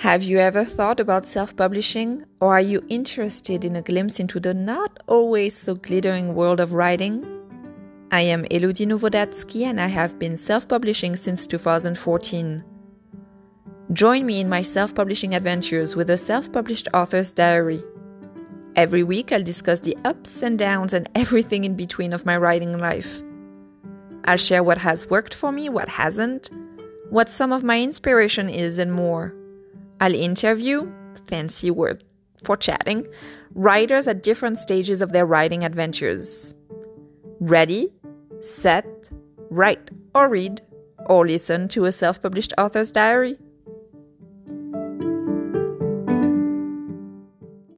Have you ever thought about self publishing, or are you interested in a glimpse into the not always so glittering world of writing? I am Elodie Nowodazkij and I have been self publishing since 2014. Join me in my self publishing adventures with a self published author's diary. Every week, I'll discuss the ups and downs and everything in between of my writing life. I'll share what has worked for me, what hasn't, what some of my inspiration is, and more. I'll interview, fancy word for chatting, writers at different stages of their writing adventures. Ready, set, write, or read, or listen to a self published author's diary.